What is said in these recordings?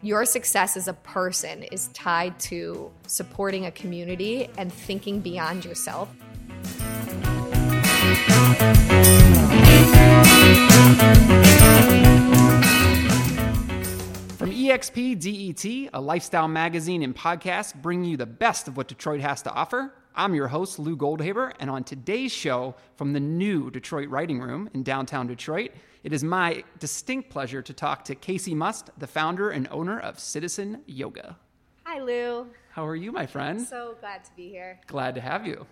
Your success as a person is tied to supporting a community and thinking beyond yourself. From EXP DET, a lifestyle magazine and podcast bringing you the best of what Detroit has to offer, I'm your host, Lou Goldhaber, and on today's show from the new Detroit Writing Room in downtown Detroit, it is my distinct pleasure to talk to Kacee Must, the founder and owner of Citizen Yoga. Hi, Lou. How are you, my friend? So glad to be here. Glad to have you.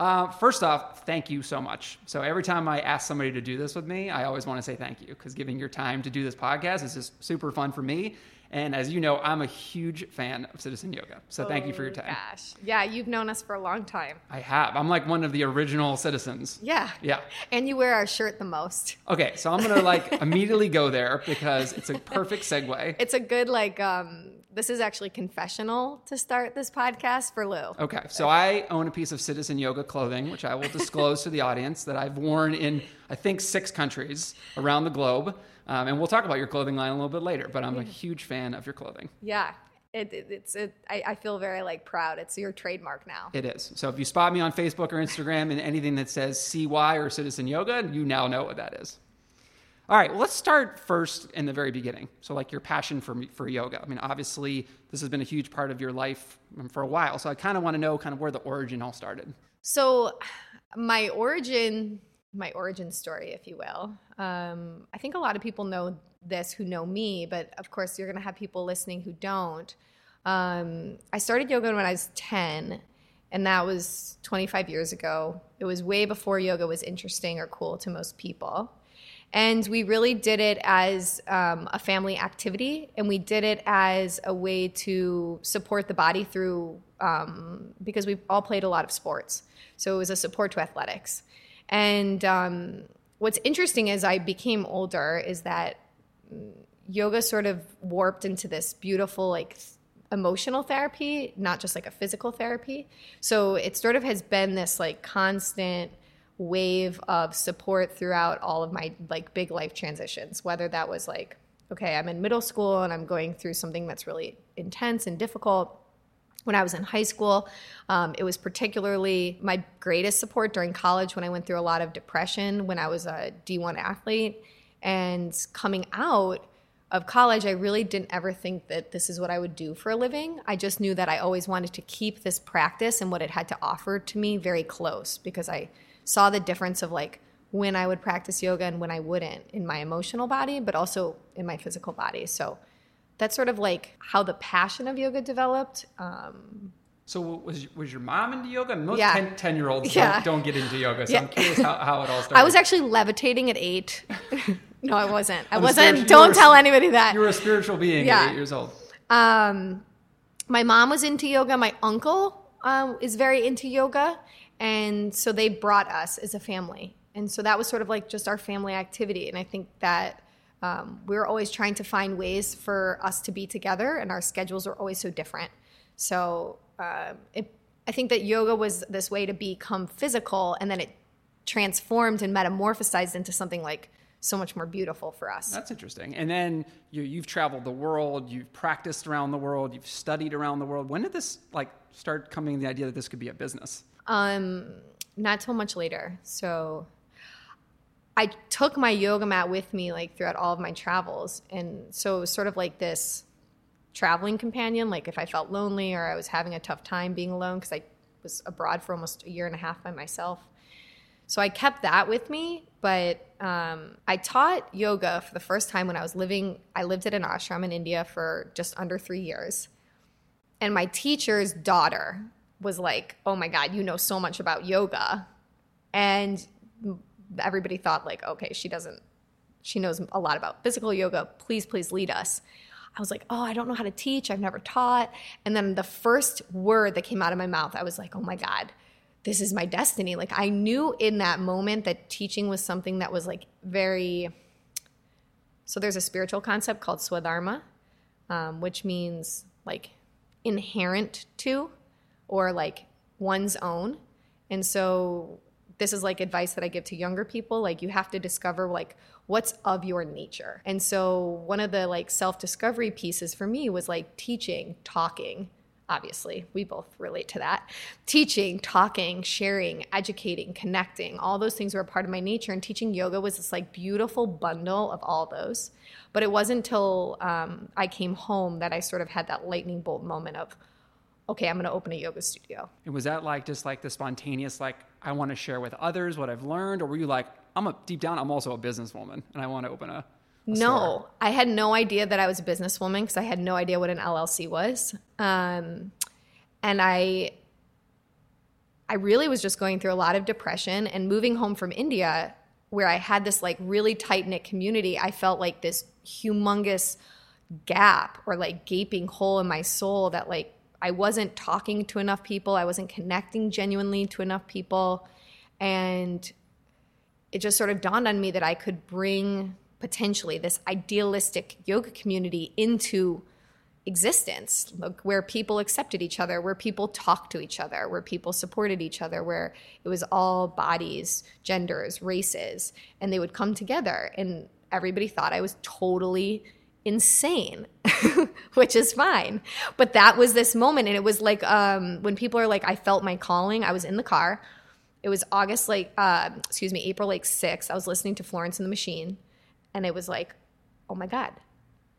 Uh, first off, thank you so much. So every time I ask somebody to do this with me, I always want to say thank you because giving your time to do this podcast is just super fun for me. And as you know, I'm a huge fan of Citizen Yoga. So thank you for your Oh, time. Gosh. Yeah, you've known us for a long time. I have. I'm like one of the original citizens. Yeah. Yeah. And you wear our shirt the most. Okay, so I'm gonna like immediately go there because it's a perfect segue. It's a good, like, um, this is actually confessional to start this podcast for Lou. Okay, so I own a piece of Citizen Yoga clothing, which I will disclose to the audience that I've worn in, I think, six countries around the globe. Um, and we'll talk about your clothing line a little bit later, but I'm a huge fan of your clothing. Yeah. It, it, it's, it, I, I feel very, like, proud. It's your trademark now. It is. So if you spot me on Facebook or Instagram and anything that says CY or Citizen Yoga, you now know what that is. All right, well, let's start first in the very beginning. So, like your passion for for yoga. I mean, obviously, this has been a huge part of your life um, for a while. So, I kind of want to know kind of where the origin all started. So, my origin, my origin story, if you will. Um, I think a lot of people know this who know me, but of course, you're going to have people listening who don't. Um, I started yoga when I was 10, and that was 25 years ago. It was way before yoga was interesting or cool to most people. And we really did it as um, a family activity, and we did it as a way to support the body through, um, because we all played a lot of sports. So it was a support to athletics. And um, what's interesting as I became older is that yoga sort of warped into this beautiful, like, emotional therapy, not just like a physical therapy. So it sort of has been this like constant wave of support throughout all of my like big life transitions, whether that was like, okay, I'm in middle school and I'm going through something that's really intense and difficult. When I was in high school, um, it was particularly my greatest support during college when I went through a lot of depression when I was a D1 athlete. And coming out, of college, I really didn't ever think that this is what I would do for a living. I just knew that I always wanted to keep this practice and what it had to offer to me very close because I saw the difference of like when I would practice yoga and when I wouldn't in my emotional body, but also in my physical body. So that's sort of like how the passion of yoga developed. Um, So, was was your mom into yoga? Most Yeah. 10, year olds Yeah. don't, don't get into yoga. So, Yeah. I'm curious how, how it all started. I was actually levitating at eight. no, I wasn't. I wasn't. Don't were- tell anybody that. You were a spiritual being Yeah. at eight years old. Um, my mom was into yoga. My uncle um, is very into yoga, and so they brought us as a family. And so that was sort of like just our family activity. And I think that um, we were always trying to find ways for us to be together, and our schedules were always so different. So um, it, I think that yoga was this way to become physical, and then it transformed and metamorphosized into something like so much more beautiful for us. That's interesting. And then you, you've traveled the world, you've practiced around the world, you've studied around the world. When did this like start coming the idea that this could be a business? Um, not till much later. So I took my yoga mat with me like throughout all of my travels, and so it was sort of like this traveling companion. Like if I felt lonely or I was having a tough time being alone because I was abroad for almost a year and a half by myself. So I kept that with me, but um, I taught yoga for the first time when I was living. I lived at an ashram in India for just under three years, and my teacher's daughter was like, "Oh my god, you know so much about yoga," and everybody thought like, "Okay, she doesn't. She knows a lot about physical yoga. Please, please lead us." I was like, "Oh, I don't know how to teach. I've never taught." And then the first word that came out of my mouth, I was like, "Oh my god." This is my destiny. Like, I knew in that moment that teaching was something that was like very. So, there's a spiritual concept called swadharma, um, which means like inherent to or like one's own. And so this is like advice that I give to younger people. Like you have to discover like what's of your nature. And so one of the like self-discovery pieces for me was like teaching, talking. Obviously, we both relate to that. Teaching, talking, sharing, educating, connecting, all those things were a part of my nature. And teaching yoga was this like beautiful bundle of all those. But it wasn't until um, I came home that I sort of had that lightning bolt moment of, okay, I'm going to open a yoga studio. And was that like just like the spontaneous, like I want to share with others what I've learned, or were you like, I'm a deep down, I'm also a businesswoman and I want to open a, a no, store? I had no idea that I was a businesswoman because I had no idea what an LLC was. Um, and I, I really was just going through a lot of depression and moving home from India, where I had this like really tight knit community. I felt like this humongous gap or like gaping hole in my soul that like I wasn't talking to enough people, I wasn't connecting genuinely to enough people, and it just sort of dawned on me that I could bring potentially this idealistic yoga community into existence like where people accepted each other where people talked to each other where people supported each other where it was all bodies genders races and they would come together. And everybody thought i was totally insane which is fine. But that was this moment and it was like um, when people are like i felt my calling i was in the car. It was august like uh, excuse me april like 6th i was listening to florence and the machine and it was like oh my god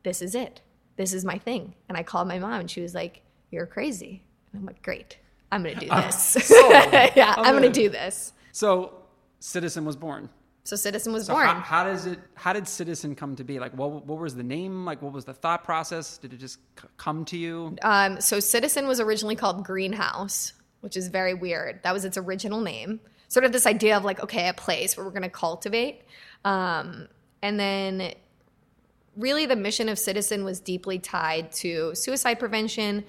this is it. This is my thing. And i called my mom and she was like you're crazy. And i'm like great. I'm gonna do this. sold. yeah I'm gonna in. do this. So Citizen was born. So citizen was So born how, how does it? How did Citizen come to be? Like, what what was the name? Like, what was the thought process? Did it just c- come to you? Um, so Citizen was originally called Greenhouse, which is very weird. That was its original name. Sort of this idea of like, okay, a place where we're going to cultivate. Um, and then really the mission of Citizen was deeply tied to suicide prevention.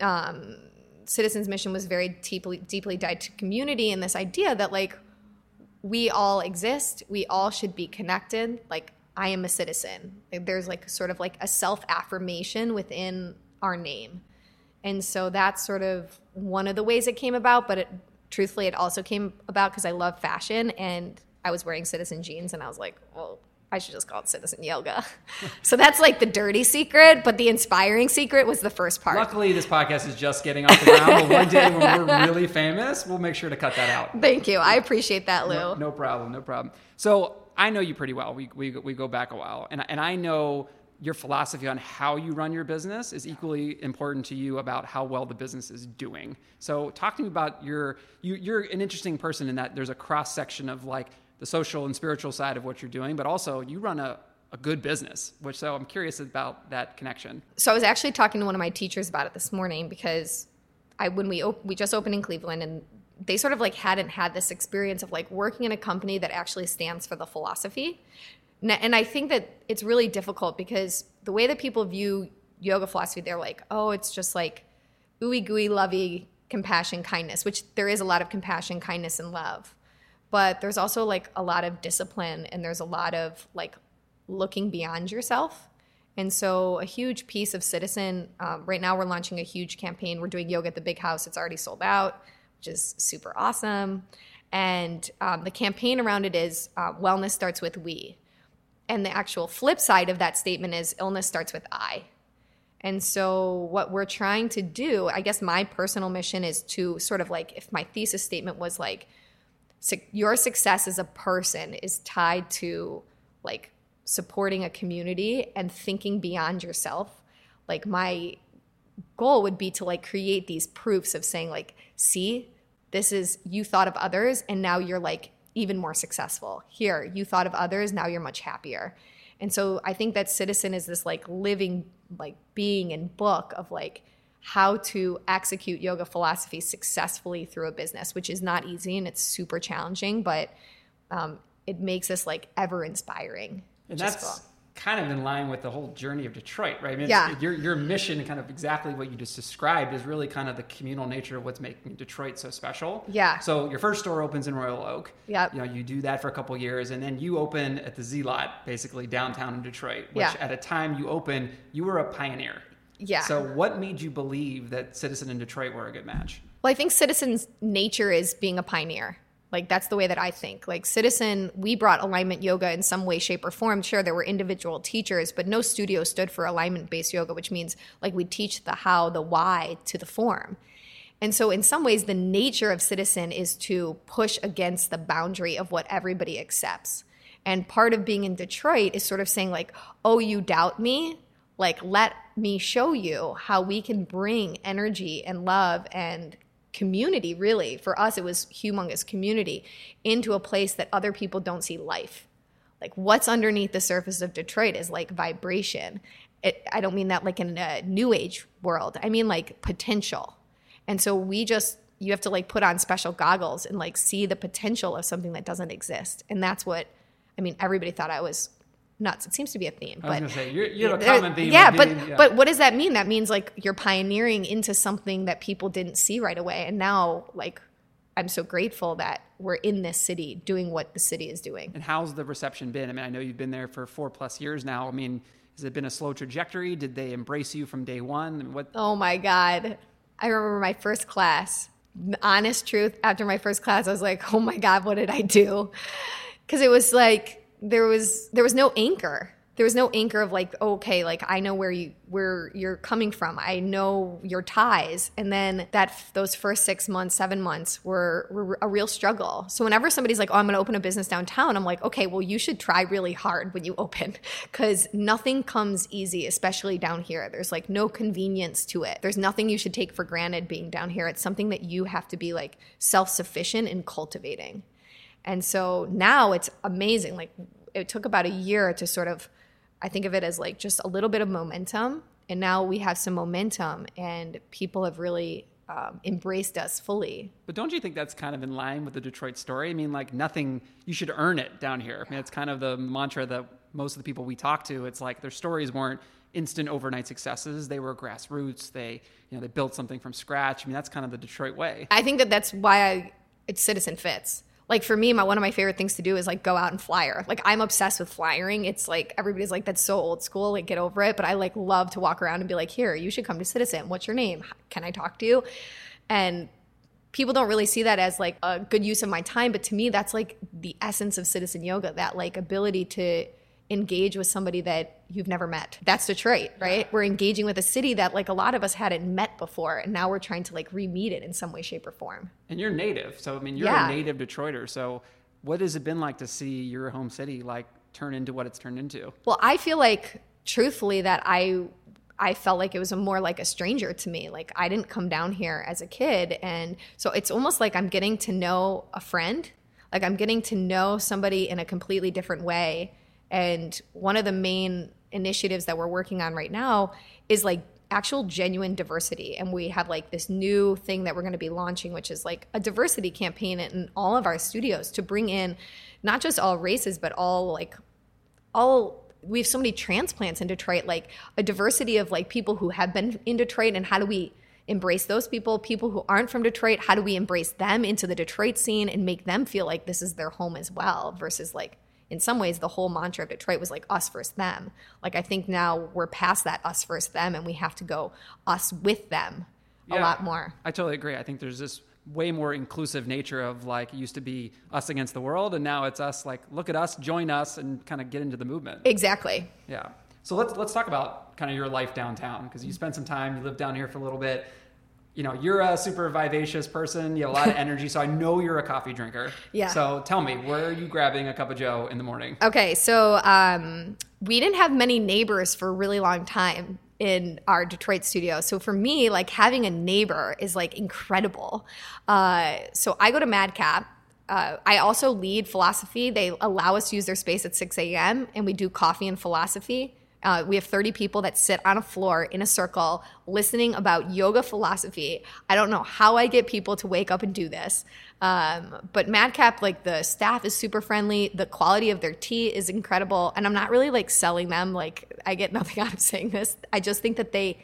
Um, Citizen's mission was very deeply, deeply tied to community and this idea that like we all exist, we all should be connected. Like I am a citizen. There's like sort of like a self affirmation within our name. And so that's sort of one of the ways it came about. But it, truthfully, it also came about because I love fashion and I was wearing citizen jeans and I was like, well, I should just call it citizen yoga. so that's like the dirty secret. But the inspiring secret was the first part. Luckily, this podcast is just getting off the ground. One day when we're really famous, we'll make sure to cut that out. Thank you. I appreciate that, Lou. No, no problem. No problem. So I know you pretty well. We, we, we go back a while. And, and I know your philosophy on how you run your business is equally important to you about how well the business is doing. So talk to me about your, you, you're an interesting person in that there's a cross section of like the social and spiritual side of what you're doing, but also you run a, a good business, which so I'm curious about that connection. So I was actually talking to one of my teachers about it this morning because I when we op- we just opened in Cleveland and they sort of like hadn't had this experience of like working in a company that actually stands for the philosophy. And I think that it's really difficult because the way that people view yoga philosophy, they're like, oh, it's just like ooey gooey, lovey, compassion, kindness, which there is a lot of compassion, kindness, and love. But there's also like a lot of discipline and there's a lot of like looking beyond yourself. And so, a huge piece of Citizen, um, right now, we're launching a huge campaign. We're doing yoga at the big house. It's already sold out, which is super awesome. And um, the campaign around it is uh, wellness starts with we. And the actual flip side of that statement is illness starts with I. And so, what we're trying to do, I guess my personal mission is to sort of like, if my thesis statement was like, your success as a person is tied to like supporting a community and thinking beyond yourself. Like, my goal would be to like create these proofs of saying, like, see, this is you thought of others and now you're like even more successful. Here, you thought of others, now you're much happier. And so I think that Citizen is this like living like being and book of like how to execute yoga philosophy successfully through a business, which is not easy and it's super challenging, but um, it makes us like ever inspiring. And that's cool. kind of in line with the whole journey of Detroit, right? I mean, Yeah. your your mission, kind of exactly what you just described, is really kind of the communal nature of what's making Detroit so special. Yeah. So your first store opens in Royal Oak. Yep. You know, you do that for a couple years, and then you open at the Z Lot, basically downtown in Detroit. Which Yeah. at a time you open, you were a pioneer. Yeah. So what made you believe that Citizen and Detroit were a good match? Well, I think Citizen's nature is being a pioneer. Like that's the way that I think. Like Citizen, we brought alignment yoga in some way, shape, or form. Sure, there were individual teachers, but no studio stood for alignment based yoga, which means like we teach the how, the why to the form. And so, in some ways, the nature of Citizen is to push against the boundary of what everybody accepts. And part of being in Detroit is sort of saying, like, oh, you doubt me? Like, let me show you how we can bring energy and love and community, really. For us, it was humongous community into a place that other people don't see life. Like, what's underneath the surface of Detroit is like vibration. It, I don't mean that like in a new age world, I mean like potential and so we just you have to like put on special goggles and like see the potential of something that doesn't exist. And that's what I mean, everybody thought I was nuts. It seems to be a theme. I was but gonna say you're, you have a common theme. Yeah, but yeah. but what does that mean? That means like you're pioneering into something that people didn't see right away. And now like I'm so grateful that we're in this city doing what the city is doing. And how's the reception been? I mean, I know you've been there for four plus years now. I mean, has it been a slow trajectory? Did they embrace you from day one? And What? Oh my God. I remember my first class. Honest truth, after my first class, I was like, oh my God, what did I do? Because it was like there was there was no anchor. There was no anchor of like, okay, like I know where you where you're coming from. I know your ties. And then that those first six months, seven months were, were a real struggle. So whenever somebody's like, oh, I'm gonna open a business downtown, I'm like, okay, well, you should try really hard when you open. Cause nothing comes easy, especially down here. There's like no convenience to it. There's nothing you should take for granted being down here. It's something that you have to be like self-sufficient in cultivating. And so now it's amazing. Like it took about a year to sort of, I think of it as like just a little bit of momentum. And now we have some momentum and people have really um, embraced us fully. But don't you think that's kind of in line with the Detroit story? I mean, like nothing, you should earn it down here. I mean, it's kind of the mantra that most of the people we talk to, it's like their stories weren't instant overnight successes. They were grassroots. They, you know, they built something from scratch. I mean, that's kind of the Detroit way. I think that that's why I, it's citizen fits. Like for me, my one of my favorite things to do is like go out and flyer. Like I'm obsessed with flyering. It's like everybody's like that's so old school. Like get over it. But I like love to walk around and be like, here, you should come to Citizen. What's your name? Can I talk to you? And people don't really see that as like a good use of my time. But to me, that's like the essence of citizen yoga. That like ability to engage with somebody that you've never met. That's Detroit, right? We're engaging with a city that like a lot of us hadn't met before and now we're trying to like re-meet it in some way shape or form. And you're native. So, I mean, you're Yeah. a native Detroiter. So, what has it been like to see your home city like turn into what it's turned into? Well, I feel like truthfully that I I felt like it was a more like a stranger to me. Like I didn't come down here as a kid and so it's almost like I'm getting to know a friend. Like I'm getting to know somebody in a completely different way. And one of the main initiatives that we're working on right now is like actual genuine diversity. And we have like this new thing that we're going to be launching which is like a diversity campaign in all of our studios to bring in not just all races but all like all we have so many transplants in Detroit, like a diversity of like people who have been in Detroit and how do we embrace those people, people who aren't from Detroit, how do we embrace them into the Detroit scene and make them feel like this is their home as well versus like in some ways the whole mantra of Detroit was like us versus them. Like I think now we're past that us versus them and we have to go us with them a Yeah. lot more. I totally agree. I think there's this way more inclusive nature of like used to be us against the world, and now it's us like look at us, join us, and kind of get into the movement. Exactly. Yeah. So let's let's talk about kind of your life downtown because you spent some time, you lived down here for a little bit. You know, you're a super vivacious person. You have a lot of energy, so I know you're a coffee drinker. Yeah. So tell me, where are you grabbing a cup of Joe in the morning? Okay, so um, we didn't have many neighbors for a really long time in our Detroit studio. So for me, like having a neighbor is like incredible. Uh, so I go to Madcap. Uh, I also lead philosophy. They allow us to use their space at 6 a.m. and we do coffee and philosophy. Uh, we have 30 people that sit on a floor in a circle listening about yoga philosophy. I don't know how I get people to wake up and do this. Um, but Madcap, like the staff is super friendly. The quality of their tea is incredible. And I'm not really like selling them. Like I get nothing out of saying this. I just think that they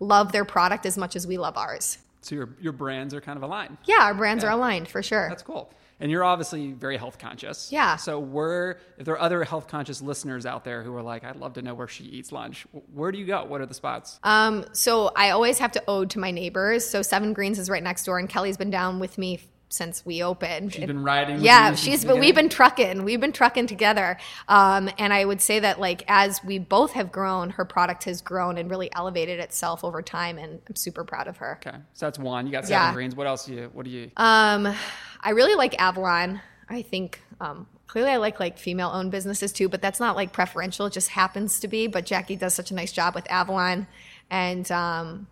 love their product as much as we love ours. So your your brands are kind of aligned. Yeah, our brands are aligned for sure. That's cool. And you're obviously very health conscious. Yeah. So where, if there are other health conscious listeners out there who are like, I'd love to know where she eats lunch. Where do you go? What are the spots? Um, so I always have to ode to my neighbors. So Seven Greens is right next door, and Kelly's been down with me since we opened. She's been riding. Yeah, she's been. We've been trucking. We've been trucking together. Um, and I would say that like as we both have grown, her product has grown and really elevated itself over time, and I'm super proud of her. Okay, so that's one. You got seven Yeah. greens. What else? Do you? What do you? Um, I really like Avalon. I think um, clearly I like like female owned businesses too, but that's not like preferential. It just happens to be. But Jackie does such a nice job with Avalon, and um,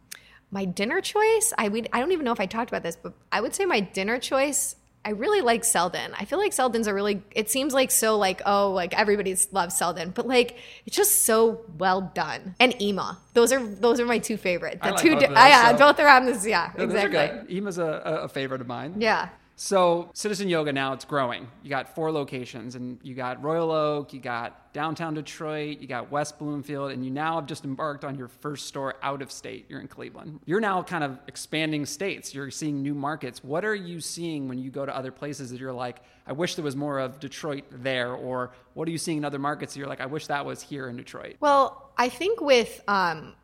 my dinner choice. I would. I don't even know if I talked about this, but I would say my dinner choice. I really like Selden. I feel like Selden's a really. It seems like so like oh like everybody loves Selden, but like it's just so well done. And Ima. Those are those are my two favorite. The I like two. both di- those, yeah, so- both are on this. Yeah, No, those are exactly. good. Ima's a a favorite of mine. Yeah. So Citizen Yoga now it's growing. You got four locations, and you got Royal Oak, you got downtown Detroit, you got West Bloomfield, and you now have just embarked on your first store out of state. You're in Cleveland. You're now kind of expanding states. You're seeing new markets. What are you seeing when you go to other places that you're like, I wish there was more of Detroit there, or what are you seeing in other markets that you're like, I wish that was here in Detroit? Well, I think with um,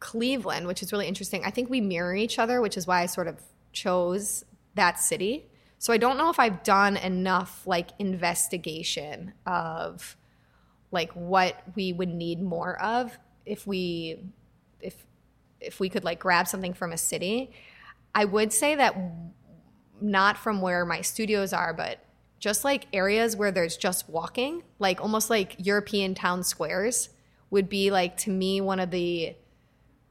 Cleveland, which is really interesting, I think we mirror each other, which is why I sort of chose that city. So I don't know if I've done enough like investigation of like what we would need more of if we if if we could like grab something from a city. I would say that not from where my studios are, but just like areas where there's just walking, like almost like European town squares would be like to me one of the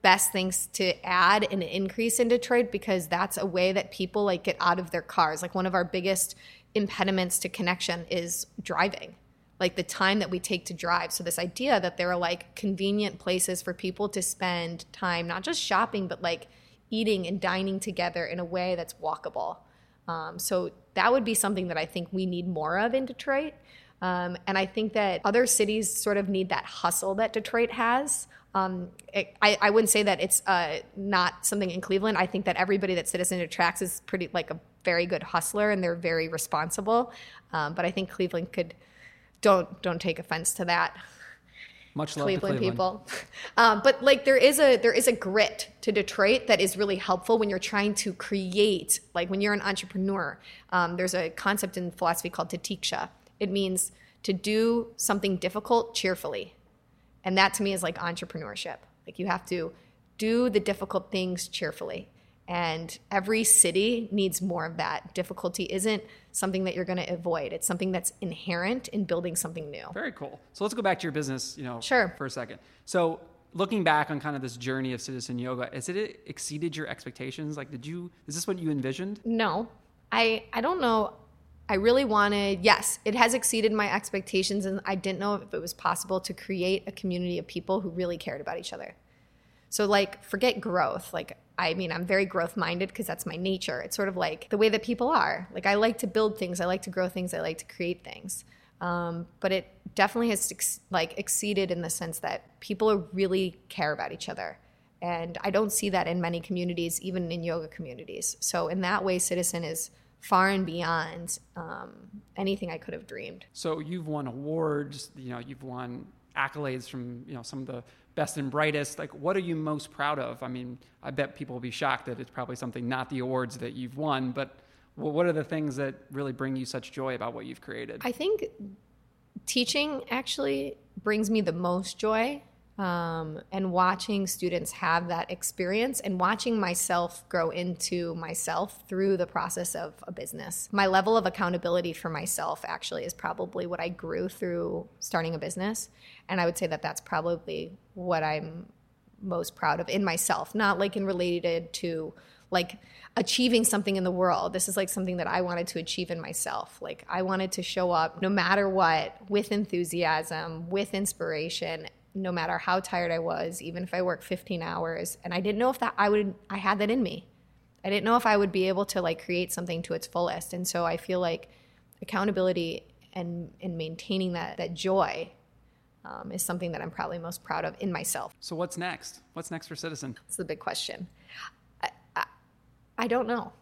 best things to add an increase in Detroit because that's a way that people like get out of their cars. Like one of our biggest impediments to connection is driving. Like the time that we take to drive. So this idea that there are like convenient places for people to spend time not just shopping but like eating and dining together in a way that's walkable. Um, so that would be something that I think we need more of in Detroit. Um, and I think that other cities sort of need that hustle that Detroit has. Um, it, I, I wouldn't say that it's uh, not something in Cleveland. I think that everybody that Citizen attracts is pretty like a very good hustler and they're very responsible. Um, but I think Cleveland could don't don't take offense to that. Much love Cleveland, Cleveland. people. Um, but like there is a there is a grit to Detroit that is really helpful when you're trying to create. Like when you're an entrepreneur, um, there's a concept in philosophy called titiksha. It means to do something difficult cheerfully, and that to me is like entrepreneurship. Like you have to do the difficult things cheerfully. And every city needs more of that. Difficulty isn't something that you're going to avoid. It's something that's inherent in building something new. Very cool. So let's go back to your business, you know, Sure. for a second. So looking back on kind of this journey of citizen yoga, has it exceeded your expectations? Like, did you? Is this what you envisioned? No, I I don't know. I really wanted. Yes, it has exceeded my expectations, and I didn't know if it was possible to create a community of people who really cared about each other. So like, forget growth. Like, I mean, I'm very growth minded because that's my nature. It's sort of like the way that people are. Like, I like to build things. I like to grow things. I like to create things. Um, but it definitely has ex- like exceeded in the sense that people really care about each other. And I don't see that in many communities, even in yoga communities. So in that way, Citizen is far and beyond um, anything I could have dreamed. So you've won awards. You know, you've won accolades from you know some of the best and brightest. Like, what are you most proud of? I mean, I bet people will be shocked that it's probably something not the awards that you've won, but what are the things that really bring you such joy about what you've created? I think teaching actually brings me the most joy. Um, and watching students have that experience and watching myself grow into myself through the process of a business. My level of accountability for myself actually is probably what I grew through starting a business. And I would say that that's probably what I'm most proud of in myself, not like in related to like achieving something in the world. This is like something that I wanted to achieve in myself. Like I wanted to show up no matter what with enthusiasm, with inspiration, no matter how tired I was, even if I worked 15 hours. And I didn't know if that I would I had that in me. I didn't know if I would be able to like create something to its fullest. And so I feel like accountability and and maintaining that that joy um, is something that I'm probably most proud of in myself. so what's next? What's next for Citizen? That's the big question. I, I, I don't know.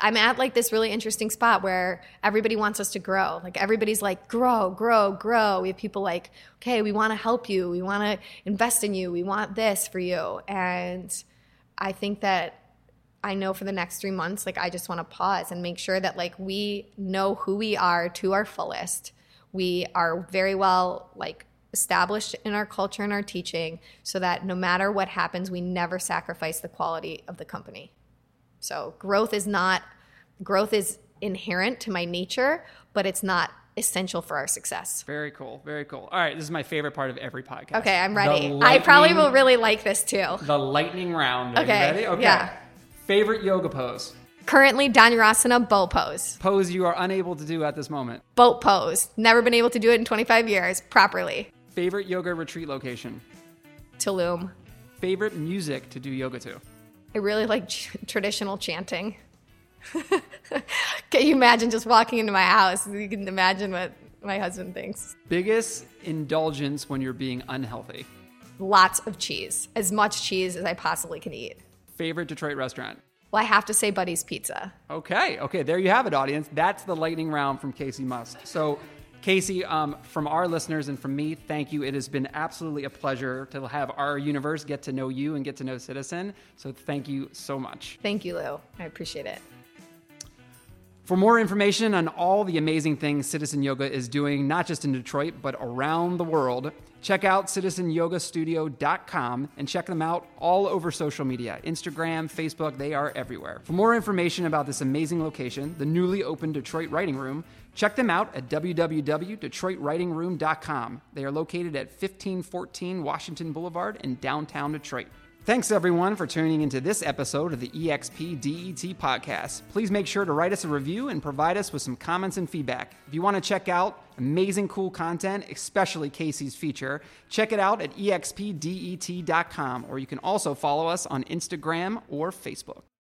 I'm at like this really interesting spot where everybody wants us to grow. Like everybody's like, grow, grow, grow. We have people like, okay, we want to help you. We want to invest in you. We want this for you. And I think that I know for the next three months, like I just want to pause and make sure that like we know who we are to our fullest. We are very well like established in our culture and our teaching so that no matter what happens, we never sacrifice the quality of the company. So growth is not growth is inherent to my nature, but it's not essential for our success. Very cool. Very cool. All right, this is my favorite part of every podcast. Okay, I'm ready. I probably will really like this too. The lightning round. Are you Okay, ready? Okay. yeah. Favorite yoga pose? Currently, Dhanurasana bow pose. Pose you are unable to do at this moment. Boat pose. Never been able to do it in 25 years properly. Favorite yoga retreat location? Tulum. Favorite music to do yoga to? I really like ch- traditional chanting. Can you imagine just walking into my house? You can imagine what my husband thinks. Biggest indulgence when you're being unhealthy? Lots of cheese, as much cheese as I possibly can eat. Favorite Detroit restaurant? Well, I have to say Buddy's Pizza. Okay, okay, there you have it, audience. That's the lightning round from Kacee Must. So, Kacee, um, from our listeners and from me, thank you. It has been absolutely a pleasure to have our universe get to know you and get to know Citizen. So, thank you so much. Thank you, Lou. I appreciate it. For more information on all the amazing things Citizen Yoga is doing, not just in Detroit, but around the world, check out citizenyogastudio.com and check them out all over social media Instagram, Facebook, they are everywhere. For more information about this amazing location, the newly opened Detroit Writing Room, check them out at www.detroitwritingroom.com. They are located at 1514 Washington Boulevard in downtown Detroit. Thanks everyone for tuning into this episode of the EXP DET podcast. Please make sure to write us a review and provide us with some comments and feedback. If you want to check out amazing cool content, especially Kacee's feature, check it out at expdet.com or you can also follow us on Instagram or Facebook.